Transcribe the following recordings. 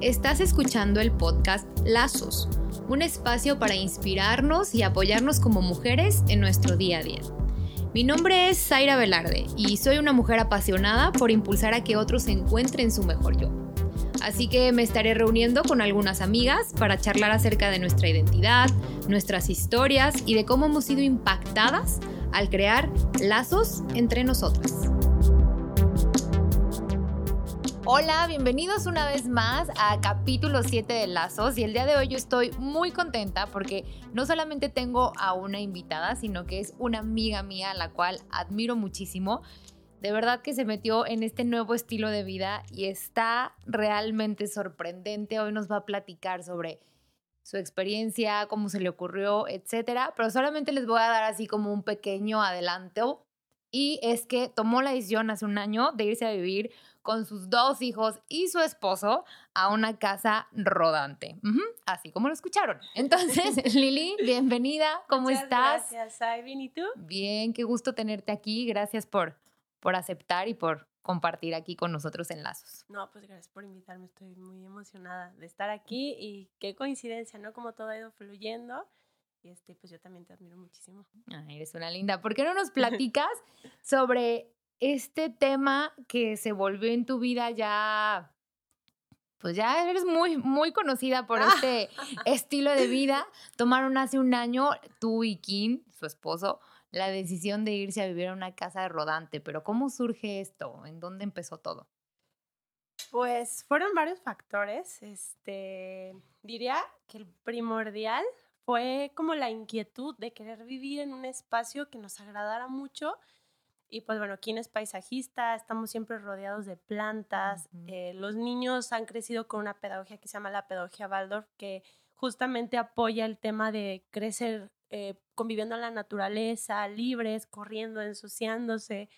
Estás escuchando el podcast Lazos, un espacio para inspirarnos y apoyarnos como mujeres en nuestro día a día. Mi nombre es Zaira Velarde y soy una mujer apasionada por impulsar a que otros encuentren su mejor yo. Así que me estaré reuniendo con algunas amigas para charlar acerca de nuestra identidad, nuestras historias y de cómo hemos sido impactadas al crear lazos entre nosotras. Hola, bienvenidos una vez más a capítulo 7 de Lazos y el día de hoy yo estoy muy contenta porque no solamente tengo a una invitada, sino que es una amiga mía a la cual admiro muchísimo. De verdad que se metió en este nuevo estilo de vida y está realmente sorprendente. Hoy nos va a platicar sobre su experiencia, cómo se le ocurrió, etcétera, pero solamente les voy a dar así como un pequeño adelanto y es que tomó la decisión hace un año de irse a vivir con sus dos hijos y su esposo a una casa rodante. así como lo escucharon. Entonces, Lili, bienvenida. ¿Cómo estás? Gracias, Ay, bien, ¿y tú? Bien, qué gusto tenerte aquí. Gracias por, por aceptar y por compartir aquí con nosotros en Lazos. No, pues gracias por invitarme. Estoy muy emocionada de estar aquí y qué coincidencia, ¿no? Como todo ha ido fluyendo. Y este, pues yo también te admiro muchísimo. Ay, eres una linda. ¿Por qué no nos platicas sobre este tema que se volvió en tu vida ya, pues ya eres muy, muy conocida por este estilo de vida. Tomaron hace un año tú y Kim, su esposo, la decisión de irse a vivir a una casa de rodante. Pero ¿cómo surge esto? ¿En dónde empezó todo? Pues fueron varios factores. Este, diría que el primordial fue como la inquietud de querer vivir en un espacio que nos agradara mucho y pues bueno, quien es paisajista, estamos siempre rodeados de plantas. Eh, los niños han crecido con una pedagogía que se llama la pedagogía Waldorf, que justamente apoya el tema de crecer eh, conviviendo en la naturaleza, libres, corriendo, ensuciándose.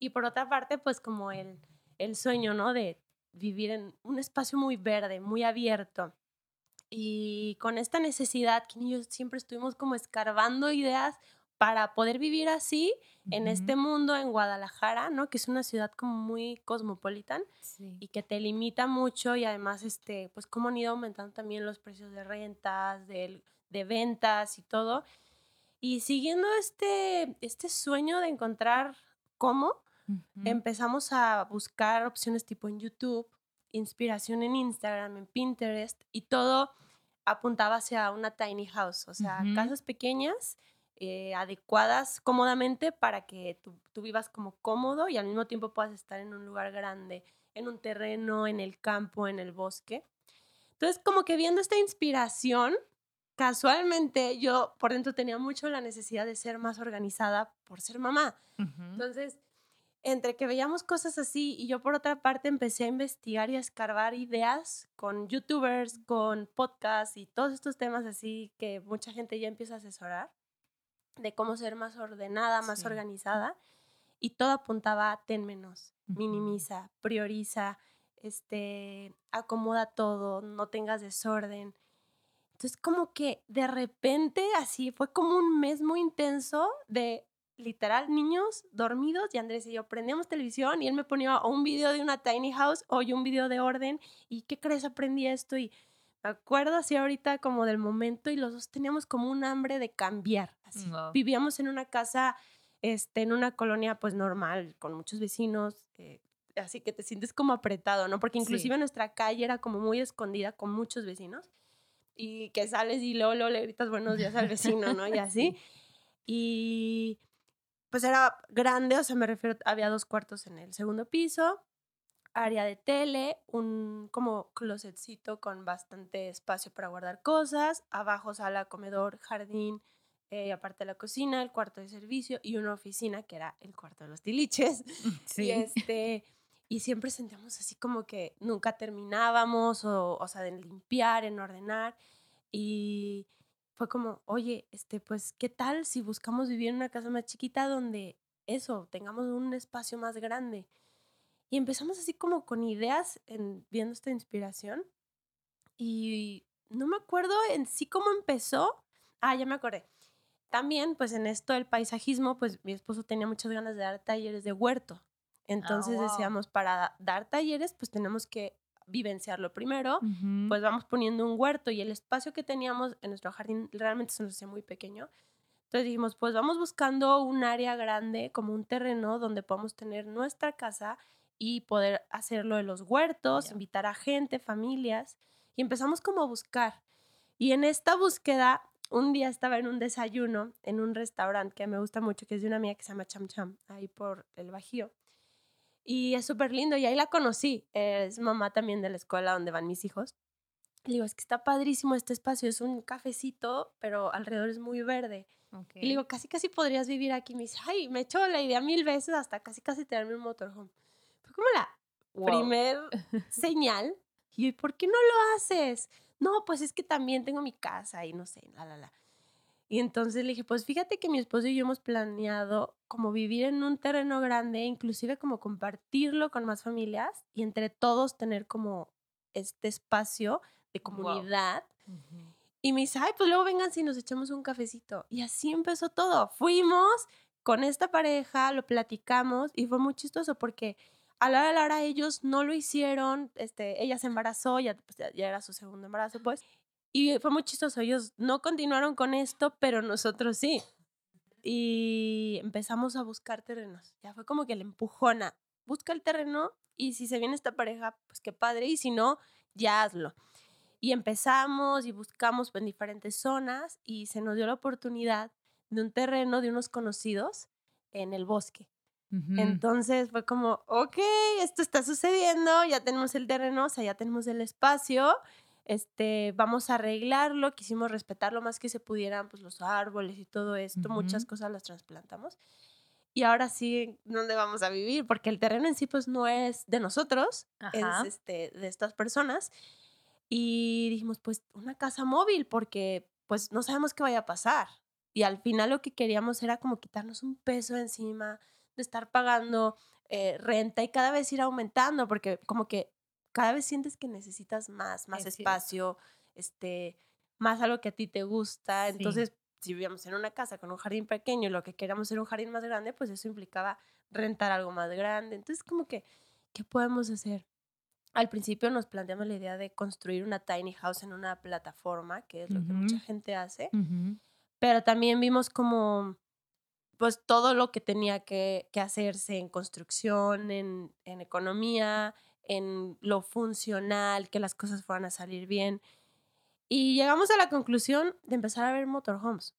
Y por otra parte, pues como el, el sueño, ¿no? De vivir en un espacio muy verde, muy abierto. Y con esta necesidad, que ellos siempre estuvimos como escarbando ideas para poder vivir así en este mundo, en Guadalajara, ¿no? Que es una ciudad como muy cosmopolitan y que te limita mucho y además, este, pues cómo han ido aumentando también los precios de rentas, de, de ventas y todo. Y siguiendo este, este sueño de encontrar cómo, empezamos a buscar opciones tipo en YouTube, inspiración en Instagram, en Pinterest y todo apuntaba hacia una tiny house, o sea, casas pequeñas eh, adecuadas cómodamente para que tú, vivas como cómodo y al mismo tiempo puedas estar en un lugar grande, en un terreno, en el campo, en el bosque. Entonces, como que viendo esta inspiración, casualmente yo por dentro tenía mucho la necesidad de ser más organizada por ser mamá. Entonces, entre que veíamos cosas así y yo por otra parte empecé a investigar y a escarbar ideas con youtubers, con podcasts y todos estos temas así que mucha gente ya empieza a asesorar de cómo ser más ordenada, más organizada, y todo apuntaba a ten menos, minimiza, prioriza, este, acomoda todo, no tengas desorden. Entonces como que de repente así fue como un mes muy intenso de literal niños dormidos y Andrés y yo prendíamos televisión y él me ponía o un video de una tiny house o yo un video de orden y ¿qué crees? Aprendí esto y me acuerdo así ahorita como del momento y los dos teníamos como un hambre de cambiar. Vivíamos en una casa, este, en una colonia pues normal, con muchos vecinos, eh, así que te sientes como apretado, ¿no? Porque inclusive nuestra calle era como muy escondida con muchos vecinos y que sales y luego, le gritas buenos días al vecino, ¿no? Y así. Y pues era grande, o sea, me refiero, había dos cuartos en el segundo piso, área de tele, un como closetcito con bastante espacio para guardar cosas, abajo sala, comedor, jardín, eh, aparte de la cocina, el cuarto de servicio y una oficina que era el cuarto de los tiliches. Sí. Y, este, y siempre sentíamos así como que nunca terminábamos, o, o sea, de limpiar, en ordenar. Y fue como, oye, este, pues, ¿qué tal si buscamos vivir en una casa más chiquita donde eso, tengamos un espacio más grande? Y empezamos así como con ideas en, viendo esta inspiración. Y no me acuerdo en sí cómo empezó. Ah, ya me acordé. También, pues en esto del paisajismo, pues mi esposo tenía muchas ganas de dar talleres de huerto. Ah, Entonces decíamos, para dar talleres, pues tenemos que vivenciarlo primero, Ujú. pues vamos poniendo un huerto y el espacio que teníamos en nuestro jardín realmente se nos hacía muy pequeño. Entonces dijimos, pues vamos buscando un área grande, como un terreno donde podamos tener nuestra casa y poder hacerlo de los huertos, invitar a gente, familias. Y empezamos como a buscar. Y en esta búsqueda, un día estaba en un desayuno en un restaurante que me gusta mucho, que es de una amiga que se llama Cham Cham, ahí por el Bajío. Y es súper lindo y ahí la conocí. Es mamá también de la escuela donde van mis hijos. Le digo, es que está padrísimo este espacio, es un cafecito, pero alrededor es muy verde. Y le digo, casi casi podrías vivir aquí. Me dice, ay, me echó la idea mil veces hasta casi casi tenerme un motorhome. Fue como la Wow. primer señal. Y yo, ¿y por qué no lo haces? No, pues es que también tengo mi casa y no sé, la, la, la. Y entonces le dije, pues fíjate que mi esposo y yo hemos planeado como vivir en un terreno grande, inclusive como compartirlo con más familias y entre todos tener como este espacio de comunidad. Ujú. Y me dice, ay, pues luego vengan si nos echamos un cafecito. Y así empezó todo. Fuimos con esta pareja, lo platicamos y fue muy chistoso porque a la hora de la hora ellos no lo hicieron. Este, ella se embarazó, ya, pues, ya, ya era su segundo embarazo, pues. Y fue muy chistoso. Ellos no continuaron con esto, pero nosotros sí. Y empezamos a buscar terrenos. Ya fue como que el empujona. Busca el terreno y si se viene esta pareja, pues qué padre. Y si no, ya hazlo. Y empezamos y buscamos en diferentes zonas y se nos dio la oportunidad de un terreno de unos conocidos en el bosque. Entonces fue como, ok, esto está sucediendo, ya tenemos el terreno, o sea, ya tenemos el espacio, este, vamos a arreglarlo, quisimos respetar lo más que se pudieran, pues los árboles y todo esto, muchas Ujú. cosas las trasplantamos. Y ahora sí, ¿dónde vamos a vivir? Porque el terreno en sí, pues no es de nosotros, Ajá. es este, de estas personas. Y dijimos, pues una casa móvil, porque pues no sabemos qué vaya a pasar. Y al final lo que queríamos era como quitarnos un peso encima de estar pagando eh, renta y cada vez ir aumentando, porque como que cada vez sientes que necesitas más, más Es cierto. espacio, este, más algo que a ti te gusta. Sí. Entonces, si vivíamos en una casa con un jardín pequeño y lo que queríamos era un jardín más grande, pues eso implicaba rentar algo más grande. Entonces, como que, ¿qué podemos hacer? Al principio nos planteamos la idea de construir una tiny house en una plataforma, que es lo que mucha gente hace pero también vimos como pues todo lo que tenía que, que hacerse en construcción, en, en economía, en lo funcional, que las cosas fueran a salir bien. Y llegamos a la conclusión de empezar a ver motorhomes.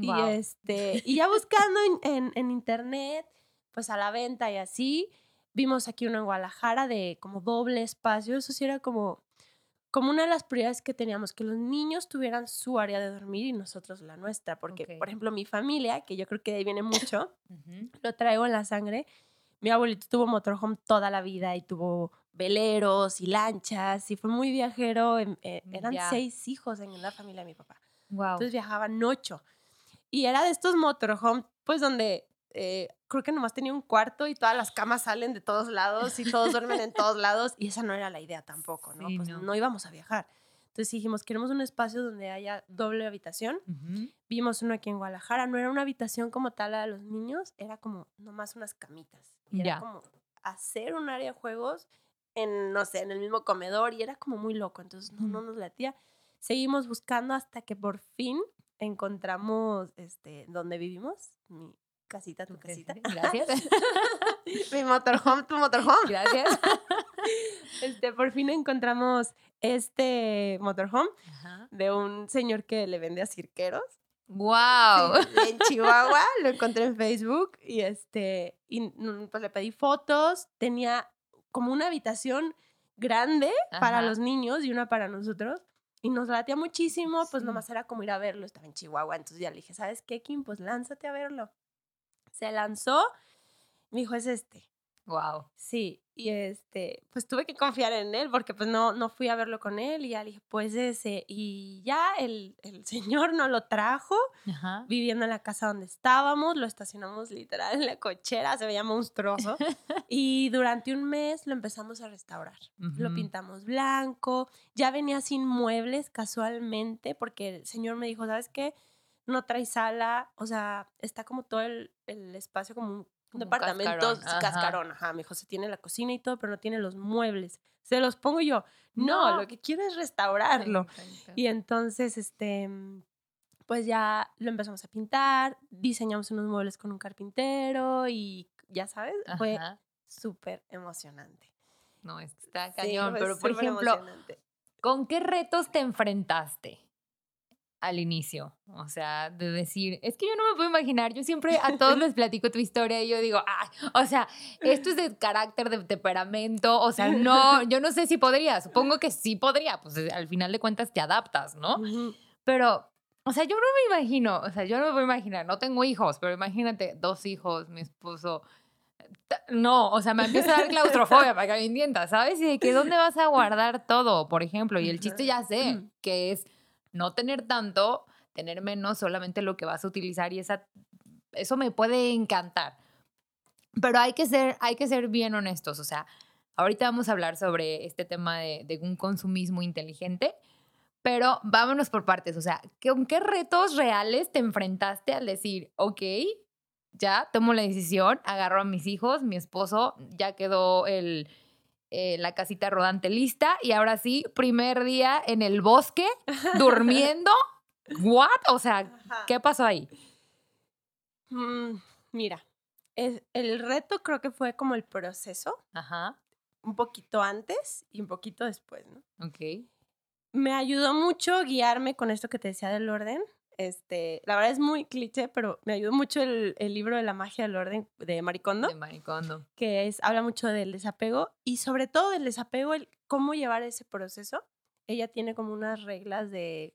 Y, este, y ya buscando en, en- en internet, pues a la venta y así, vimos aquí uno en Guadalajara de como doble espacio. Eso sí era como, como una de las prioridades que teníamos, que los niños tuvieran su área de dormir y nosotros la nuestra. Porque, por ejemplo, mi familia, que yo creo que de ahí viene mucho, lo traigo en la sangre. Mi abuelito tuvo motorhome toda la vida y tuvo veleros y lanchas y fue muy viajero. em- eh, eran Ya. seis hijos en la familia de mi papá. Guau. Entonces viajaban ocho. Y era de estos motorhome, pues donde eh, creo que nomás tenía un cuarto y todas las camas salen de todos lados y todos duermen en todos lados. Y esa no era la idea tampoco, ¿no? Sí, pues no. no. íbamos a viajar. Entonces dijimos, queremos un espacio donde haya doble habitación. Ujú. Vimos uno aquí en Guadalajara. No era una habitación como tal la de los niños, era como nomás unas camitas. Y era Ya. como hacer un área de juegos en, no sé, en el mismo comedor y era como muy loco. Entonces no, no nos latía. Seguimos buscando hasta que por fin encontramos este, donde vivimos, mi casita, tu casita. Gracias. mi motorhome, tu motorhome. Gracias. Este, por fin encontramos este motorhome Ajá. de un señor que le vende a cirqueros. Wow. Sí, en Chihuahua, lo encontré en Facebook y este y pues le pedí fotos, tenía como una habitación grande para Ajá. los niños y una para nosotros y nos latía muchísimo, pues Sí. nomás era como ir a verlo, estaba en Chihuahua, entonces ya le dije, ¿sabes qué, Kim? Pues lánzate a verlo. Se lanzó, me dijo, es este. Wow. Sí, y este, pues tuve que confiar en él porque pues no, no fui a verlo con él y ya le dije, pues ese, y ya el, el señor no lo trajo, Ajá. viviendo en la casa donde estábamos, lo estacionamos literal en la cochera, se veía monstruoso, y durante un mes lo empezamos a restaurar. Lo pintamos blanco, ya venía sin muebles casualmente porque el señor me dijo, ¿sabes qué? No trae sala, o sea, está como todo el, el espacio como un un departamento cascarón, cascarón. ajá. Ajá. Me dijo, se tiene la cocina y todo, pero no tiene los muebles. Se los pongo yo. No, No. lo que quiero es restaurarlo. Y entonces, este, pues ya lo empezamos a pintar, diseñamos unos muebles con un carpintero y ya sabes, fue súper emocionante. No, está Sí, cañón. fue pero, por ejemplo. ¿con qué retos te enfrentaste al inicio? O sea, de decir, es que yo no me puedo imaginar, yo siempre a todos les platico tu historia y yo digo, ay, o sea, esto es de carácter, de temperamento, o sea, no, yo no sé si podría, supongo que sí podría, pues eh, al final de cuentas te adaptas, ¿no? Pero, o sea, yo no me imagino, o sea, yo no me puedo imaginar, no tengo hijos, pero imagínate, dos hijos, mi esposo. No, o sea, me empieza a dar claustrofobia para que me entiendas, ¿sabes? Y de que dónde vas a guardar todo, por ejemplo. Y el chiste ya sé que es no tener tanto, tener menos, solamente lo que vas a utilizar y esa, eso me puede encantar. Pero hay que ser, hay que ser bien honestos, o sea, ahorita vamos a hablar sobre este tema de, de un consumismo inteligente, pero vámonos por partes, o sea, ¿con qué retos reales te enfrentaste al decir, ok, ya tomo la decisión, agarro a mis hijos, mi esposo, ya quedó el, eh, la casita rodante lista y ahora sí, primer día en el bosque, durmiendo? ¿What? O sea, Ajá. ¿qué pasó ahí? Mm, mira, es- el reto creo que fue como el proceso, Ajá, un poquito antes y un poquito después, ¿no? ok. Me ayudó mucho guiarme con esto que te decía del orden. Este, la verdad es muy cliché, pero me ayudó mucho el, el libro de la magia del orden de Maricondo, De maricondo. que es, habla mucho del desapego y sobre todo del desapego, el cómo llevar ese proceso. Ella tiene como unas reglas de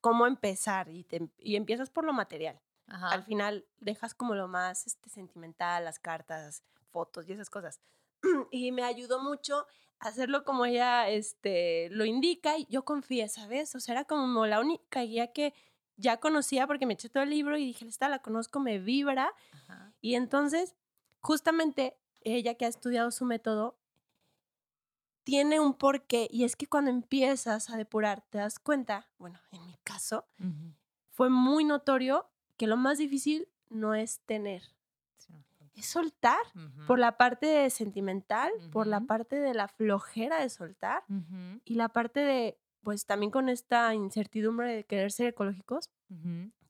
cómo empezar y, te- y empiezas por lo material. Ajá. Al final dejas como lo más este, sentimental, las cartas, fotos y esas cosas. y me ayudó mucho a hacerlo como ella este, lo indica y yo confié, ¿sabes? O sea, era como la única guía que ya conocía porque me eché todo el libro y dije, esta la conozco, me vibra. Ajá. Y entonces, justamente ella que ha estudiado su método, tiene un porqué y es que cuando empiezas a depurar, te das cuenta, bueno, en mi caso, fue muy notorio que lo más difícil no es tener, Sí. es soltar. Por la parte sentimental, por la parte de la flojera de soltar y la parte de, pues también con esta incertidumbre de querer ser ecológicos,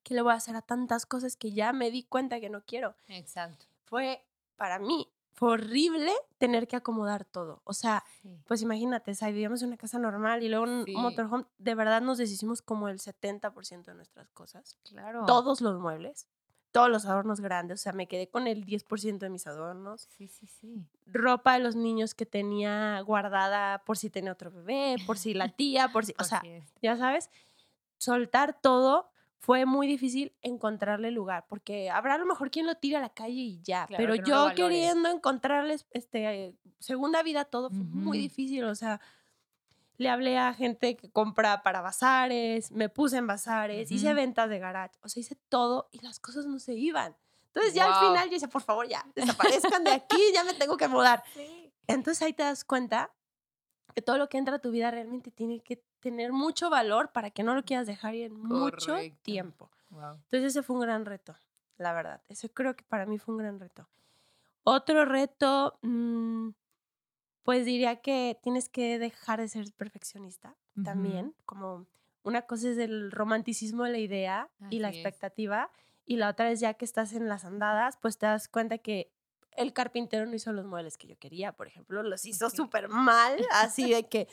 que le voy a hacer a tantas cosas que ya me di cuenta que no quiero. Exacto. Fue, para mí, fue horrible tener que acomodar todo. O sea, Sí. pues imagínate, vivíamos en una casa normal y luego Sí. un motorhome, de verdad nos deshicimos como el 70% de nuestras cosas. Claro. todos los muebles, todos los adornos grandes, o sea, me quedé con el 10% de mis adornos, Sí, sí, sí. ropa de los niños que tenía guardada por si tenía otro bebé, por si la tía, por si, o sea, ya sabes, soltar todo fue muy difícil encontrarle lugar, porque habrá a lo mejor quien lo tira a la calle y ya, Claro, pero yo queriendo encontrarles este segunda vida todo fue muy difícil, o sea, le hablé a gente que compra para bazares, me puse en bazares, hice Ujú. ventas de garage, o sea, hice todo y las cosas no se iban. Entonces ya al Guau. final yo decía, por favor, ya, desaparezcan de aquí, ya me tengo que mudar. Sí. Entonces ahí te das cuenta que todo lo que entra a tu vida realmente tiene que tener mucho valor para que no lo quieras dejar ir en mucho Correcto. tiempo. Wow. Entonces ese fue un gran reto, la verdad. Eso creo que para mí fue un gran reto. Otro reto, mm, pues diría que tienes que dejar de ser perfeccionista también, como una cosa es el romanticismo de la idea y la es. expectativa, y la otra es ya que estás en las andadas, pues te das cuenta que el carpintero no hizo los muebles que yo quería, por ejemplo, los hizo súper mal, así de que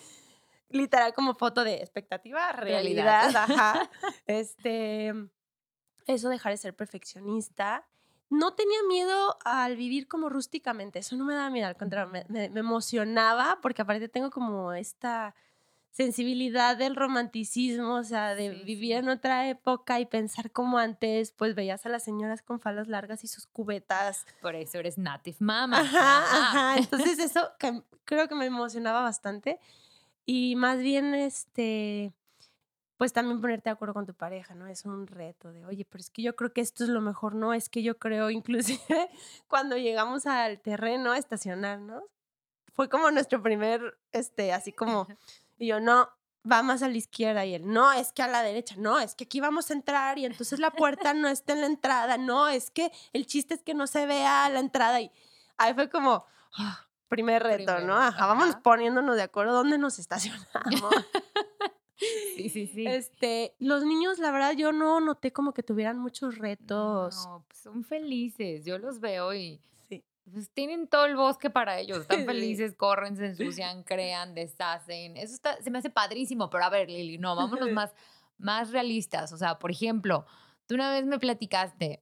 literal como foto de expectativa, Realidad. realidad, ajá. Este, eso dejar de ser perfeccionista. No tenía miedo al vivir como rústicamente, eso no me daba miedo, al contrario, me, Ujú. me- me emocionaba porque aparte tengo como esta sensibilidad del romanticismo, o sea, de Sí, vivir en otra época y pensar como antes, pues veías a las señoras con faldas largas y sus cubetas. Por eso eres native mama. Ajá, Ajá. ajá. Entonces eso que- creo que me emocionaba bastante. Y más bien, este, pues también ponerte de acuerdo con tu pareja, ¿no? Es un reto de, oye, pero es que yo creo que esto es lo mejor, ¿no? Es que yo creo, inclusive, cuando llegamos al terreno a estacionarnos, fue como nuestro primer, este, así como, y yo, no, va más a la izquierda y él, no, es que a la derecha, no, es que aquí vamos a entrar y entonces la puerta no está en la entrada, no, es que el chiste es que no se vea la entrada y ahí fue como, ah, primer reto, ¿no? Primero, Ajá, vámonos ajá. poniéndonos de acuerdo dónde nos estacionamos. Sí, sí, sí. Este, los niños, la verdad, yo no noté como que tuvieran muchos retos. No, pues son felices. Yo los veo y Sí. pues, tienen todo el bosque para ellos. Están Sí. felices, corren, se ensucian, crean, deshacen. Eso está, se me hace padrísimo. Pero a ver, Lili, no, vámonos más, más realistas. O sea, por ejemplo, tú una vez me platicaste.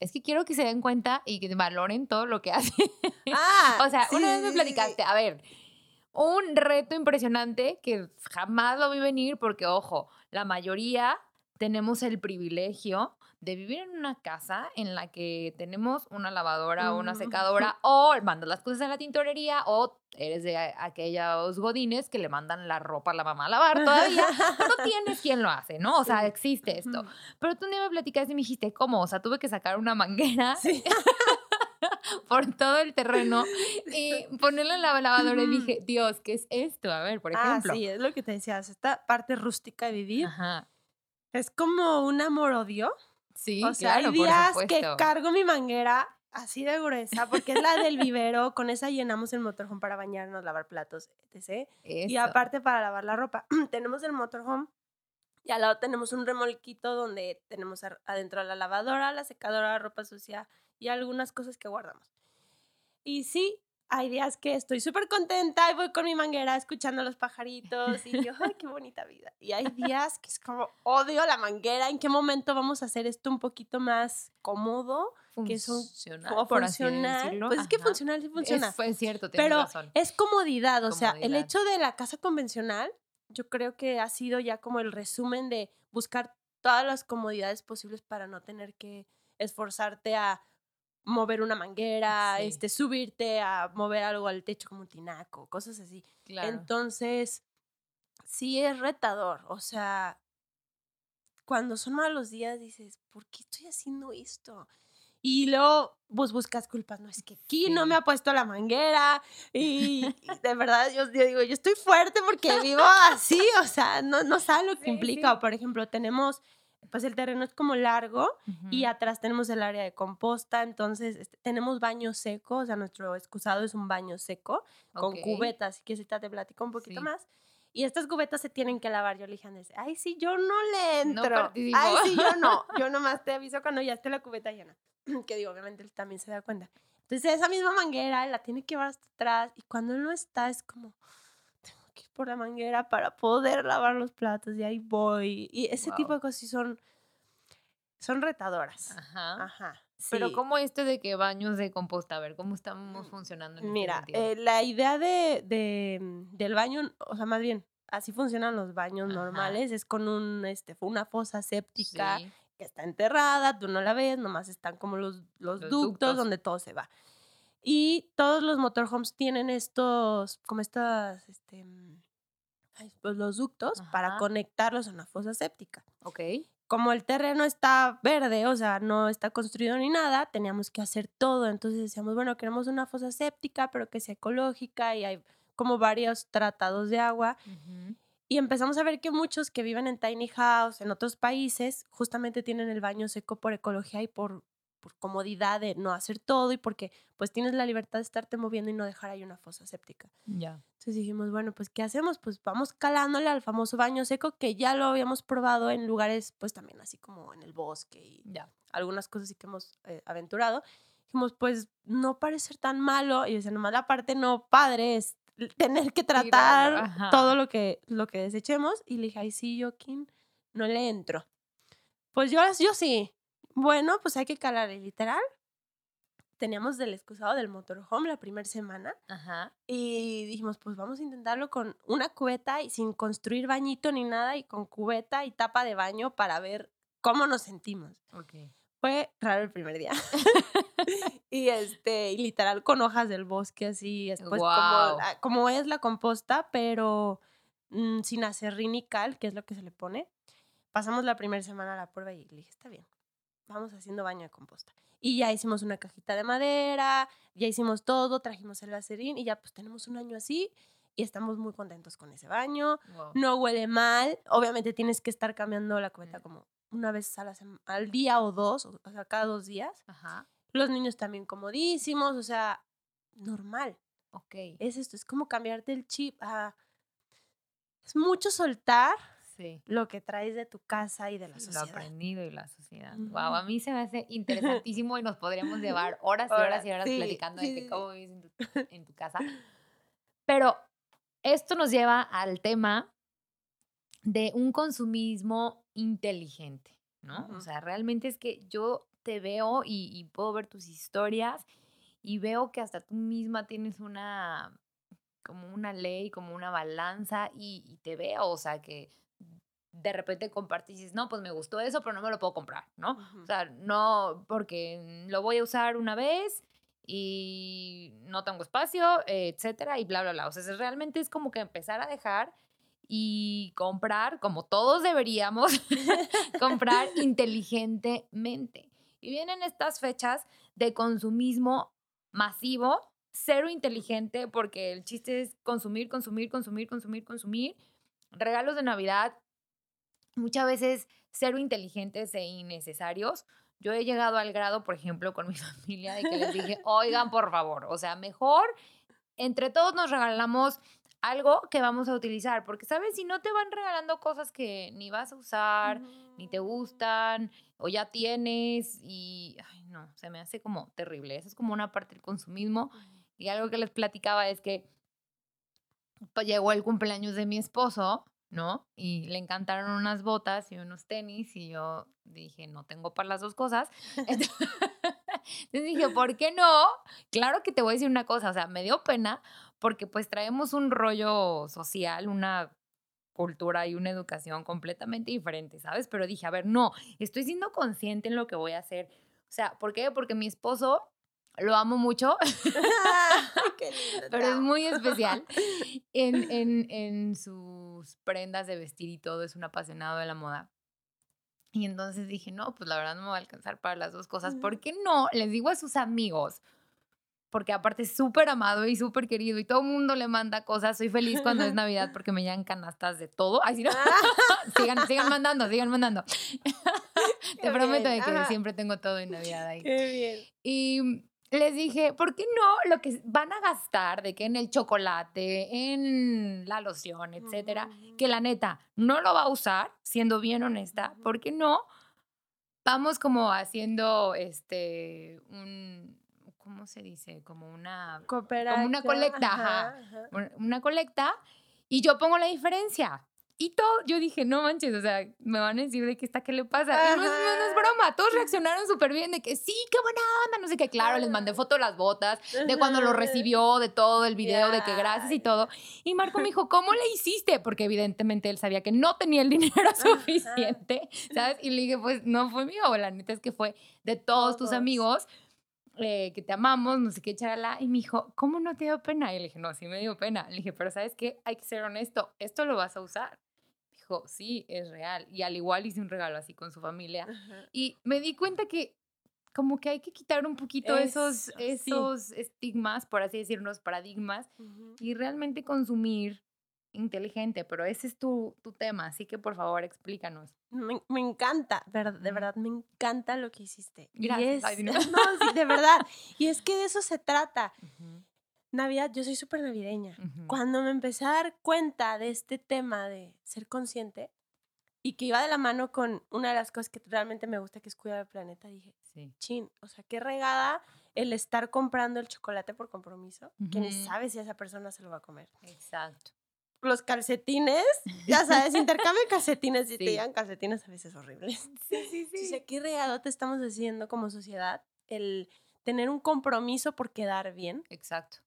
Es que quiero que se den cuenta y que valoren todo lo que hacen. Ah, O sea, una vez me sí. platicaste, a ver, un reto impresionante que jamás lo vi venir porque, ojo, la mayoría tenemos el privilegio de vivir en una casa en la que tenemos una lavadora o una Mm. secadora o mandas las cosas en la tintorería o eres de a- aquellos godines que le mandan la ropa a la mamá a lavar todavía. no tienes quien lo hace, ¿no? O sea, existe esto. Pero tú un día me platicaste y me dijiste, ¿cómo? O sea, tuve que sacar una manguera Sí. por todo el terreno y ponerla en la lavadora y dije, Dios, ¿qué es esto? A ver, por Ah, ejemplo. sí, es lo que te decías, esta parte rústica de vivir Ajá. es como un amor-odio. Sí, o sea, claro, hay por días que supuesto. cargo mi manguera así de gruesa, porque es la del vivero, con esa llenamos el motorhome para bañarnos, lavar platos, etc. Y aparte para lavar la ropa. tenemos el motorhome y al lado tenemos un remolquito donde tenemos adentro la lavadora, la secadora, la ropa sucia y algunas cosas que guardamos. Y sí, hay días que estoy súper contenta y voy con mi manguera escuchando a los pajaritos y yo, ay, qué bonita vida. Y hay días que es como, odio la manguera, ¿en qué momento vamos a hacer esto un poquito más cómodo? que Funcional, por. Pues es que funcional sí funciona. Es, fue cierto, tienes Pero razón. es comodidad, o sea, el hecho de la casa convencional, yo creo que ha sido ya como el resumen de buscar todas las comodidades posibles para no tener que esforzarte a mover una manguera, Sí. este, subirte a mover algo al techo como un tinaco, cosas así. Claro. Entonces, sí es retador, o sea, cuando son malos días dices, ¿por qué estoy haciendo esto? Y luego vos buscas culpas, no es que aquí no me ha puesto la manguera y, y de verdad yo, yo digo, yo estoy fuerte porque vivo así, o sea, no, no sabe lo que Sí, implica. O, por ejemplo, tenemos, pues el terreno es como largo y atrás tenemos el área de composta, entonces este, tenemos baño seco, o sea, nuestro excusado es un baño seco con cubetas, que si te platico un poquito Sí. más. Y estas cubetas se tienen que lavar. Yo le dije a Andrés, ay, sí, yo no le No entro. participo. ay, sí, yo no. Yo nomás te aviso cuando ya esté la cubeta llena. que digo, obviamente él también se da cuenta. Entonces esa misma manguera la tiene que llevar hasta atrás y cuando él no está es como, ir por la manguera para poder lavar los platos y ahí voy. Y ese tipo Guau. de cosas son, son retadoras. Ajá. Ajá. Pero sí. ¿cómo esto de que baños de composta? A ver, ¿cómo estamos funcionando en este Mira, sentido? eh, la idea de, de, mm, del baño, o sea, más bien, así funcionan los baños Ajá. normales, es con un, este, una fosa séptica Sí. que está enterrada, tú no la ves, nomás están como los, los, Los ductos, ductos. donde todo se va. Y todos los motorhomes tienen estos, como estas, este, mm, pues los ductos para conectarlos a una fosa séptica Ok. como el terreno está verde, o sea, no está construido ni nada, teníamos que hacer todo. Entonces decíamos, bueno, queremos una fosa séptica, pero que sea ecológica y hay como varios tratados de agua. Ujú. Y empezamos a ver que muchos que viven en tiny house, en otros países, justamente tienen el baño seco por ecología y por, por comodidad de no hacer todo y porque pues tienes la libertad de estarte moviendo y no dejar ahí una fosa séptica. Ya. Entonces dijimos, bueno, pues ¿qué hacemos? Pues vamos calándole al famoso baño seco que ya lo habíamos probado en lugares pues también así como en el bosque y Ya. algunas cosas sí que hemos eh, aventurado. Dijimos, pues no parece ser tan malo y decía, nomás la parte no padre es tener que tratar todo lo que, lo que desechemos y le dije, ay sí, Joaquín, no le entro. Pues yo, yo sí. Bueno, pues hay que calar y literal. Teníamos del excusado del motorhome la primera semana Ajá. y dijimos, pues vamos a intentarlo con una cubeta y sin construir bañito ni nada y con cubeta y tapa de baño para ver cómo nos sentimos. Ok. Fue raro el primer día. y este, y literal con hojas del bosque así, después Guau. como, es la composta, pero mm, sin acerrín y cal, que es lo que se le pone. Pasamos la primera semana a la prueba y le dije, está bien, vamos haciendo baño de composta. Y ya hicimos una cajita de madera, ya hicimos todo, trajimos el acerrín y ya pues tenemos un año así. y estamos muy contentos con ese baño. Wow. No huele mal. Obviamente tienes que estar cambiando la cubeta Mm. como una vez a la al día o dos, o sea, cada dos días. Ajá. Los niños también comodísimos, o sea, normal. Ok. Es esto, es como cambiarte el chip a... Es mucho soltar Sí. lo que traes de tu casa y de la Lo sociedad. aprendido y la sociedad. Wow, a mí se me hace interesantísimo y nos podríamos llevar horas y horas y horas sí, platicando de que cómo vives en tu, en tu casa. Pero esto nos lleva al tema de un consumismo inteligente, ¿no? O Ujú. sea, realmente es que yo te veo y, y puedo ver tus historias y veo que hasta tú misma tienes una como una ley, como una balanza y, y te veo, o sea, que de repente compartís dices, no, pues me gustó eso, pero no me lo puedo comprar, ¿no? O sea, no, porque lo voy a usar una vez y no tengo espacio, etcétera, y bla, bla, bla. O sea, realmente es como que empezar a dejar y comprar, como todos deberíamos, comprar inteligentemente. Y vienen estas fechas de consumismo masivo, cero inteligente, porque el chiste es consumir, consumir, consumir, consumir, consumir. Regalos de Navidad, muchas veces cero inteligentes e innecesarios. Yo he llegado al grado, por ejemplo, con mi familia, de que les dije, oigan, por favor, o sea, mejor entre todos nos regalamos algo que vamos a utilizar, porque, ¿sabes? Si no te van regalando cosas que ni vas a usar, ni te gustan, o ya tienes, y, ay, no, se me hace como terrible. Eso es como una parte del consumismo. Y algo que les platicaba es que pues, llegó el cumpleaños de mi esposo, ¿no? Y le encantaron unas botas y unos tenis y yo dije, no tengo para las dos cosas. Entonces dije, ¿por qué no? Claro que te voy a decir una cosa, o sea, me dio pena porque pues traemos un rollo social, una cultura y una educación completamente diferente, ¿sabes? Pero dije, a ver, no, estoy siendo consciente en lo que voy a hacer. O sea, ¿por qué? Porque mi esposo lo amo mucho, Qué lindo, te pero es muy especial en, en, en sus prendas de vestir y todo, es un apasionado de la moda. Y entonces dije, no, pues la verdad no me va a alcanzar para las dos cosas. ¿Por qué no? Les digo a sus amigos, porque aparte es súper amado y súper querido y todo el mundo le manda cosas. Soy feliz cuando es Navidad porque me llegan canastas de todo. Ay, no. sigan, sigan mandando, sigan mandando. Te prometo de que ajá. siempre tengo todo en Navidad ahí. Qué bien. Y les dije, ¿por qué no lo que van a gastar de que en el chocolate, en la loción, etcétera, que la neta no lo va a usar, siendo bien honesta. ¿por qué no? Vamos como haciendo este un ¿cómo se dice? Como una Cooperacha, colecta, ajá. ajá. un- una colecta y yo pongo la diferencia. Y todo, yo dije, no manches, o sea, me van a decir de qué está, qué le pasa. Y no es, no es Ajá. broma, todos reaccionaron súper bien de que sí, qué buena onda, no sé qué. Claro, les mandé foto de las botas, de cuando lo recibió, de todo el video, de que gracias y todo. Y Marco me dijo, ¿cómo le hiciste? Porque evidentemente él sabía que no tenía el dinero suficiente, ¿sabes? Y le dije, pues no fue mío, la neta es que fue de todos tus amigos eh, que te amamos, no sé qué, charala. Y me dijo, ¿cómo no te dio pena? Y le dije, no, sí me dio pena. Le dije, pero ¿sabes qué? Hay que ser honesto, esto lo vas a usar. Dijo, sí, es real. Y al igual hice un regalo así con su familia. Ajá. Y me di cuenta que como que hay que quitar un poquito esos, Eso, sí. esos estigmas, por así decirlo, los paradigmas, y realmente consumir inteligente. Pero ese es tu, tu tema, así que por favor explícanos. Me, me encanta, de verdad, me encanta lo que hiciste. Y Gracias. es- Ay, no. de verdad. Y es que de eso se trata. Navidad, yo soy súper navideña. Cuando me empecé a dar cuenta de este tema de ser consciente y que iba de la mano con una de las cosas que realmente me gusta, que es cuidar el planeta, dije, Sí. chin, o sea, qué regada el estar comprando el chocolate por compromiso, que ni Ujú. sabe si esa persona se lo va a comer. Exacto. Los calcetines, ya sabes, intercambio de calcetines y Sí. te llegan calcetines a veces horribles. Sí, sí, O sea, qué regado te estamos haciendo como sociedad el tener un compromiso por quedar bien Exacto.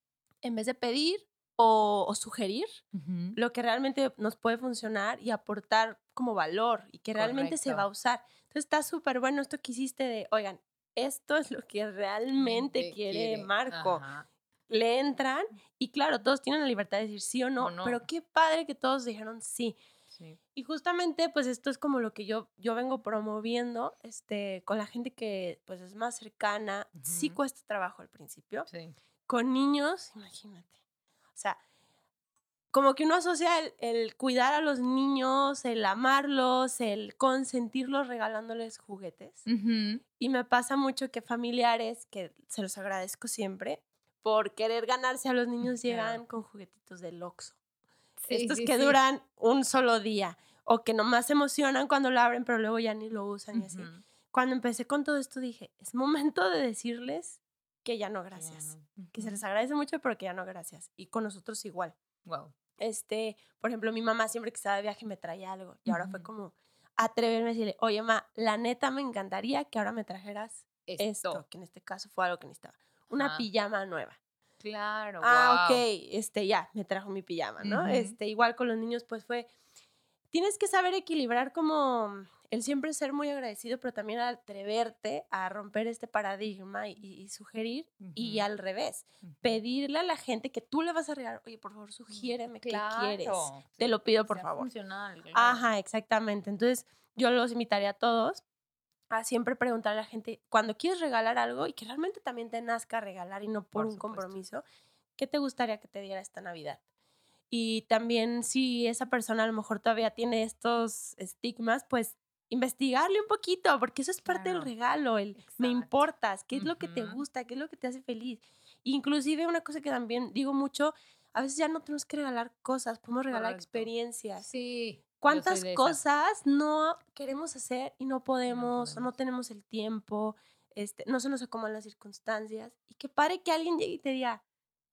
En vez de pedir o, o sugerir Ujú. lo que realmente nos puede funcionar y aportar como valor y que realmente se va a Correcto. usar. Entonces está súper bueno esto que hiciste de, oigan, esto es lo que realmente Mente quiere, Marco. Ajá. Le entran y claro, todos tienen la libertad de decir sí o no, O no. pero qué padre que todos dijeron sí. Sí. Y justamente, pues esto es como lo que yo, yo vengo promoviendo este, con la gente que pues es más cercana. Sí Ujú. cuesta trabajo al principio. Sí. Con niños, imagínate. O sea, como que uno asocia el, el, cuidar a los niños, el amarlos, el consentirlos regalándoles juguetes. Y me pasa mucho que familiares, que se los agradezco siempre, por querer ganarse a los niños llegan con juguetitos de Oxxo. Estos que duran un solo día o que nomás se emocionan cuando lo abren, pero luego ya ni lo usan y así. Cuando empecé con todo esto dije, es momento de decirles que ya no gracias. Que se les agradece mucho, pero que ya no gracias. Y con nosotros igual. Wow. Este, por ejemplo, mi mamá siempre que estaba de viaje me traía algo. Y ahora fue como atreverme a decirle, oye, ma, la neta me encantaría que ahora me trajeras esto, que en este caso fue algo que necesitaba. Una pijama nueva. Claro. Ah, ok, este, ya, me trajo mi pijama, ¿no? Este, igual con los niños, pues fue, tienes que saber equilibrar como el siempre ser muy agradecido, pero también atreverte a romper este paradigma y, sugerir, y al revés, pedirle a la gente que tú le vas a regalar, oye, por favor, sugiéreme qué quieres. Te lo pido, por favor. Funcional, Ajá, exactamente. Entonces, yo los invitaría a todos a siempre preguntar a la gente, cuando quieres regalar algo y que realmente también te nazca regalar y no por, un compromiso, ¿qué te gustaría que te diera esta Navidad? Y también si esa persona a lo mejor todavía tiene estos estigmas, pues investigarle un poquito, porque eso es parte del regalo, el me importas, qué es lo que te gusta, qué es lo que te hace feliz. Inclusive una cosa que también digo mucho, a veces ya no tenemos que regalar cosas, podemos regalar experiencias. Sí. ¿Cuántas cosas no queremos hacer y no podemos, no, no tenemos el tiempo, este, no se nos acomodan las circunstancias? Y que pare que alguien llegue y te diga,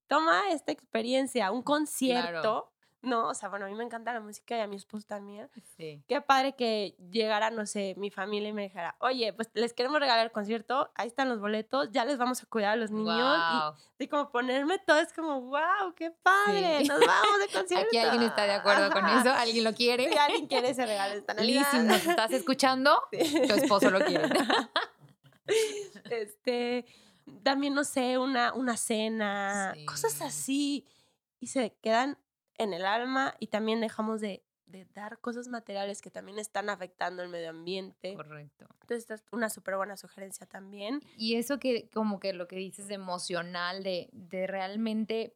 toma esta experiencia, un concierto. No, o sea, bueno, a mí me encanta la música y a mi esposo también. Sí. Qué padre que llegara, no sé, mi familia y me dijera, oye, pues les queremos regalar el concierto, ahí están los boletos, ya les vamos a cuidar a los niños. Y, como ponerme todo es como, wow, qué padre, nos vamos de concierto. Aquí alguien está de acuerdo con eso, alguien lo quiere. Si alguien quiere ese regalo Navidad. si nos estás escuchando, tu esposo lo quiere. este también, no sé, una, una cena, cosas así. Y se quedan en el alma y también dejamos de, de, dar cosas materiales que también están afectando el medio ambiente. Correcto. Entonces, esta es una súper buena sugerencia también. Y eso que, como que lo que dices emocional, de, de realmente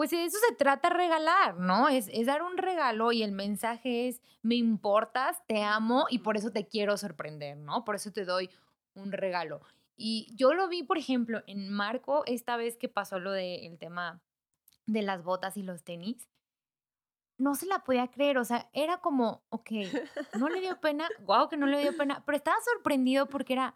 pues de eso se trata regalar, ¿no? Es, es, dar un regalo y el mensaje es, me importas, te amo y por eso te quiero sorprender, ¿no? Por eso te doy un regalo. Y yo lo vi, por ejemplo, en Marco, esta vez que pasó lo del tema de las botas y los tenis. No se la podía creer, o sea, era como, ok, no le dio pena, wow, que no le dio pena, pero estaba sorprendido porque era,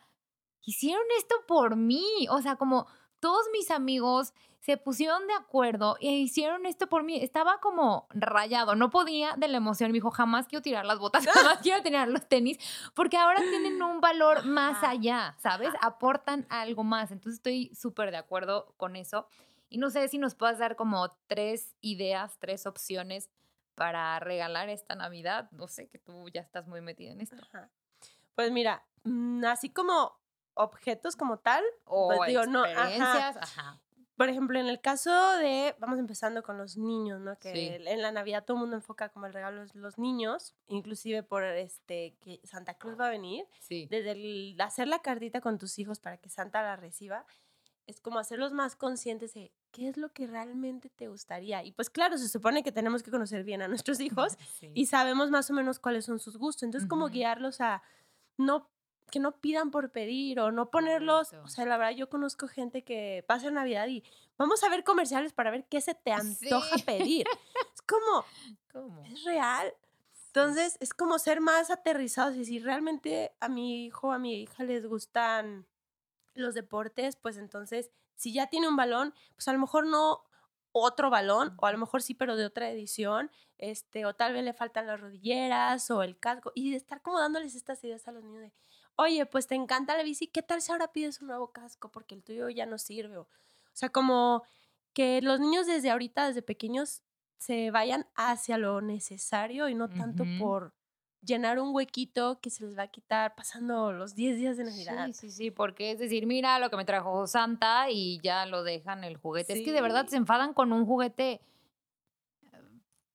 hicieron esto por mí, o sea, como todos mis amigos se pusieron de acuerdo e hicieron esto por mí. Estaba como rayado, no podía de la emoción. Me dijo, jamás quiero tirar las botas, jamás quiero tirar los tenis, porque ahora tienen un valor más allá, ¿sabes? Aportan algo más. Entonces estoy súper de acuerdo con eso. Y no sé si nos puedas dar como tres ideas, tres opciones para regalar esta Navidad. No sé, que tú ya estás muy metida en esto. Pues mira, mm, así como objetos como tal, o pues digo, no, ajá por ejemplo, en el caso de, vamos empezando con los niños, ¿no? Que en la Navidad todo el mundo enfoca como el regalo de los niños, inclusive por este que Santa Cruz va a venir. Sí. Desde el hacer la cartita con tus hijos para que Santa la reciba, es como hacerlos más conscientes de qué es lo que realmente te gustaría. Y pues claro, se supone que tenemos que conocer bien a nuestros hijos y sabemos más o menos cuáles son sus gustos. Entonces, como guiarlos a no que no pidan por pedir o no ponerlos, o sea, la verdad yo conozco gente que pasa Navidad y vamos a ver comerciales para ver qué se te antoja pedir. es como, ¿Cómo? es real. Entonces, es como ser más aterrizados y si realmente a mi hijo, a mi hija les gustan los deportes, pues entonces, si ya tiene un balón, pues a lo mejor no otro balón, o a lo mejor sí, pero de otra edición, este, o tal vez le faltan las rodilleras o el casco, y de estar como dándoles estas ideas a los niños de, oye, pues te encanta la bici, ¿qué tal si ahora pides un nuevo casco porque el tuyo ya no sirve? O, sea, como que los niños desde ahorita, desde pequeños, se vayan hacia lo necesario y no tanto por llenar un huequito que se les va a quitar pasando los 10 días de Navidad. Sí, sí, sí, porque es decir, mira lo que me trajo Santa y ya lo dejan el juguete. Es que de verdad se enfadan con un juguete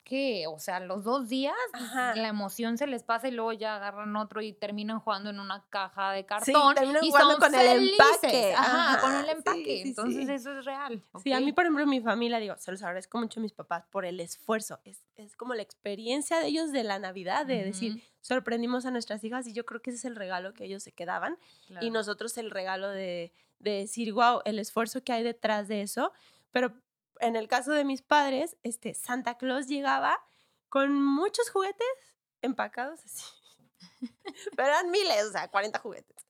que, o sea, los dos días Ajá. la emoción se les pasa y luego ya agarran otro y terminan jugando en una caja de Sí, cartón terminan y jugando son con el felices. empaque. Ajá, con Ajá, el sí, empaque. sí, Entonces sí. eso es real. Sí, a mí, por ejemplo, mi familia, digo, se los agradezco mucho a mis papás por el esfuerzo. Es, es como la experiencia de ellos de la Navidad, de decir, Ujú, sorprendimos a nuestras hijas y yo creo que ese es el regalo que ellos se quedaban. Y claro. nosotros el regalo de, de decir, wow, el esfuerzo que hay detrás de eso. Pero en el caso de mis padres, este, Santa Claus llegaba con muchos juguetes empacados así. Pero eran miles, o sea, 40 juguetes.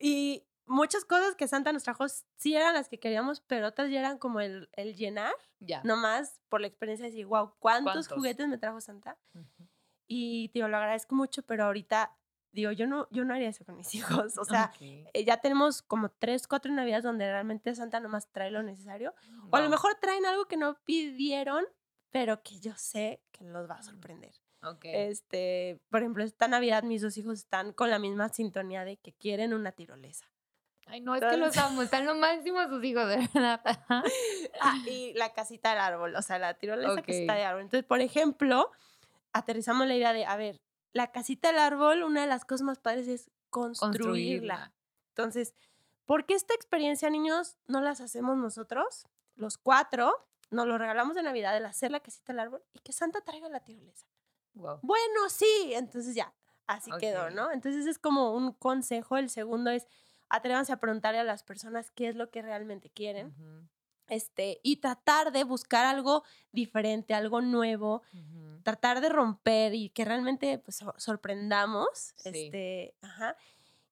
Y muchas cosas que Santa nos trajo sí eran las que queríamos, pero otras ya eran como el, el llenar, Ya. nomás por la experiencia de decir, wow, ¿cuántos, ¿Cuántos? juguetes me trajo Santa? Ujú. Y digo, lo agradezco mucho, pero ahorita, digo, yo no, yo no haría eso con mis hijos. O sea, Ok. eh, ya tenemos como tres, cuatro navidades donde realmente Santa nomás trae lo necesario. O a lo Wow. mejor traen algo que no pidieron, pero que yo sé que los va a sorprender. Ok. Este, por ejemplo, esta Navidad mis dos hijos están con la misma sintonía de que quieren una tirolesa. Ay, no, es que los Entonces- amo. Están lo máximo sus hijos, de verdad. Ah, y la casita del árbol, o sea, la tirolesa casita Ok. de árbol. Entonces, por ejemplo, aterrizamos la idea de, a ver, la casita del árbol, una de las cosas más padres es construirla. Construirla. Entonces, ¿por qué esta experiencia, niños, no las hacemos nosotros, los cuatro? Nos lo regalamos de Navidad, el hacer la casita del árbol y que Santa traiga la tirolesa. Wow. Bueno, sí, entonces ya, así quedó. ¿no? Entonces es como un consejo. El segundo es, atrévanse a preguntarle a las personas qué es lo que realmente quieren este, y tratar de buscar algo diferente, algo nuevo, tratar de romper y que realmente pues, sor- sorprendamos. Sí. Este, ajá.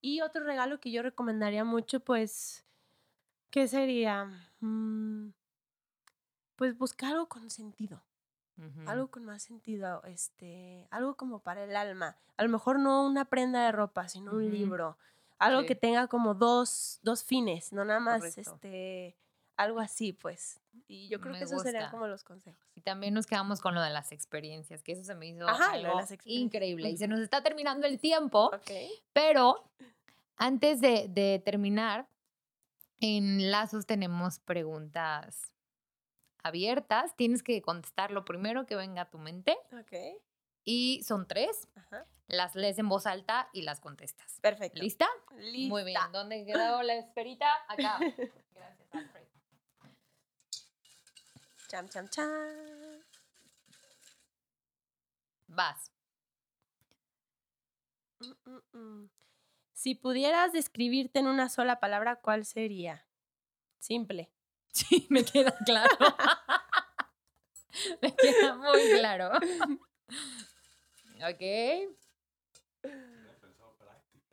Y otro regalo que yo recomendaría mucho, pues, ¿qué sería? Mm, pues buscar algo con sentido, algo con más sentido, este, algo como para el alma. A lo mejor no una prenda de ropa, sino un libro. Algo Sí. que tenga como dos, dos fines, no nada más Correcto. este algo así, pues. Y yo creo Me que esos serían como los consejos. Y también nos quedamos con lo de las experiencias, que eso se me hizo Ajá, algo increíble. Y se nos está terminando el tiempo, pero antes de, de terminar, en Lazos tenemos preguntas abiertas. Tienes que contestar lo primero que venga a tu mente. Ok. Y son tres. Ajá. Las lees en voz alta y las contestas. Perfecto. ¿Lista? Lista. Muy bien. ¿Dónde quedó la esferita? Acá. Gracias, Alfred. Cham, cham, cham. Vas. Mm, mm, mm. Si pudieras describirte en una sola palabra, ¿cuál sería? Simple. Sí, me queda claro. me queda muy claro. Ok.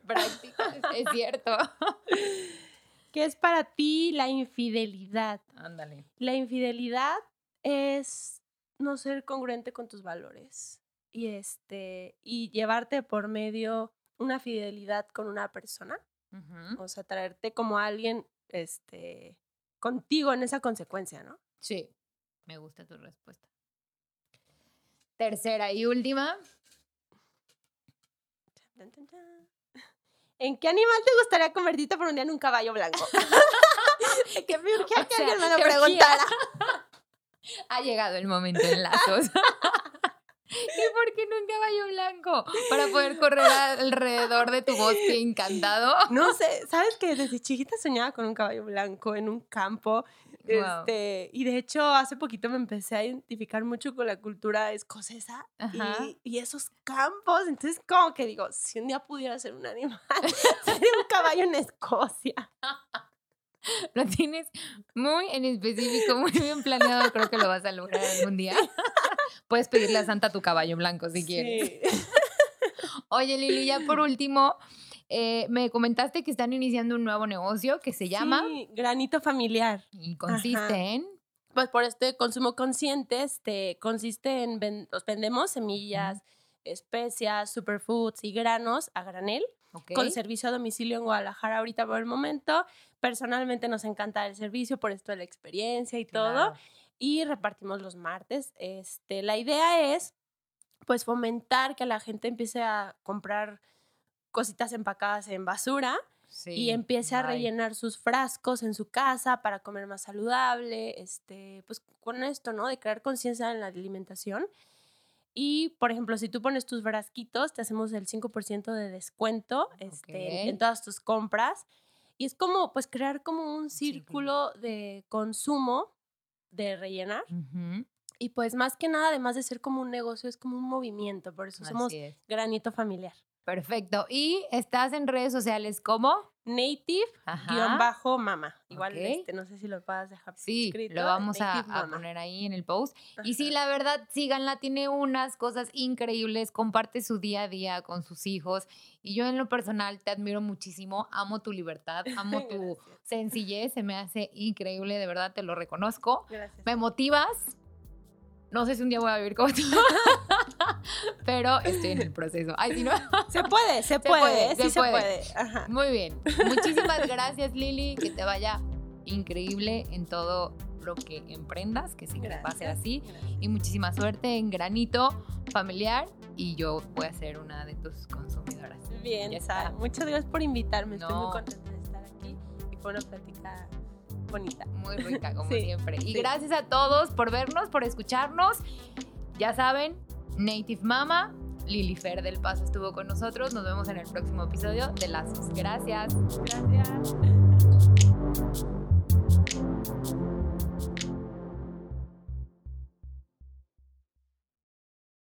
Práctica, es cierto. ¿Qué es para ti la infidelidad? Ándale. La infidelidad es no ser congruente con tus valores y este y llevarte por medio una fidelidad con una persona, o sea, traerte como alguien este contigo en esa consecuencia, ¿no? Sí, me gusta tu respuesta. Tercera y última. Tan, tan, tan. ¿En qué animal te gustaría convertirte por un día en un caballo blanco? que me urgía O que sea, alguien me lo urgía. preguntara. Ha llegado el momento en lazos. ¿Y por qué no un caballo blanco? Para poder correr alrededor de tu bosque encantado. No sé, ¿sabes que Desde chiquita soñaba con un caballo blanco en un campo. Este, y de hecho, hace poquito me empecé a identificar mucho con la cultura escocesa y, y esos campos. Entonces, como que digo, si un día pudiera ser un animal, sería un caballo en Escocia. Lo tienes muy en específico, muy bien planeado. Creo que lo vas a lograr algún día. Puedes pedirle a Santa tu caballo blanco si quieres. Oye, Lili, ya por último, eh, me comentaste que están iniciando un nuevo negocio que se llama Sí, granito familiar. y consiste Ajá. en. Pues por este consumo consciente, este, consiste en, ven- os vendemos semillas, especias, superfoods y granos a granel. con servicio a domicilio en Guadalajara ahorita por el momento. Personalmente nos encanta el servicio por esto de la experiencia y todo. Y repartimos los martes. Este, la idea es pues fomentar que la gente empiece a comprar cositas empacadas en basura Sí, y empiece a bye. rellenar sus frascos en su casa para comer más saludable, este, pues con esto, ¿no? De crear conciencia en la alimentación. Y, por ejemplo, si tú pones tus frasquitos, te hacemos el 5% de descuento este, en- en Ok. todas tus compras. Y es como, pues, crear como un Sí, círculo de consumo, de rellenar. Ujú, Y pues, más que nada, además de ser como un negocio, es como un movimiento. Por eso somos Así es. granito familiar. Perfecto. ¿Y estás en redes sociales como? Native-mama. Igual, Ok. este, no sé si lo puedas dejar Sí, escrito. lo vamos a, poner ahí en el post. Y sí, la verdad, síganla, tiene unas cosas increíbles, comparte su día a día con sus hijos. Y yo en lo personal te admiro muchísimo, amo tu libertad, amo tu sencillez, se me hace increíble, de verdad te lo reconozco. Gracias. Me motivas. No sé si un día voy a vivir como tú, pero estoy en el proceso. Ay, si no. Se puede, se, puede, puede, se sí se puede. puede. Ajá. Muy bien. Muchísimas gracias, Lili. Que te vaya increíble en todo lo que emprendas, que siempre va a ser así. gracias. Y muchísima suerte en Granito Familiar. Y yo voy a ser una de tus consumidoras. Bien, Ya Sara. está. Muchas gracias por invitarme. Estoy No. muy contenta de estar aquí y fue una plática bonita. Muy rica, como Sí, siempre. Y sí. gracias a todos por vernos, por escucharnos. Ya saben, Native Mama, Lili Fer del Paso estuvo con nosotros. Nos vemos en el próximo episodio de Lazos. Gracias. Gracias.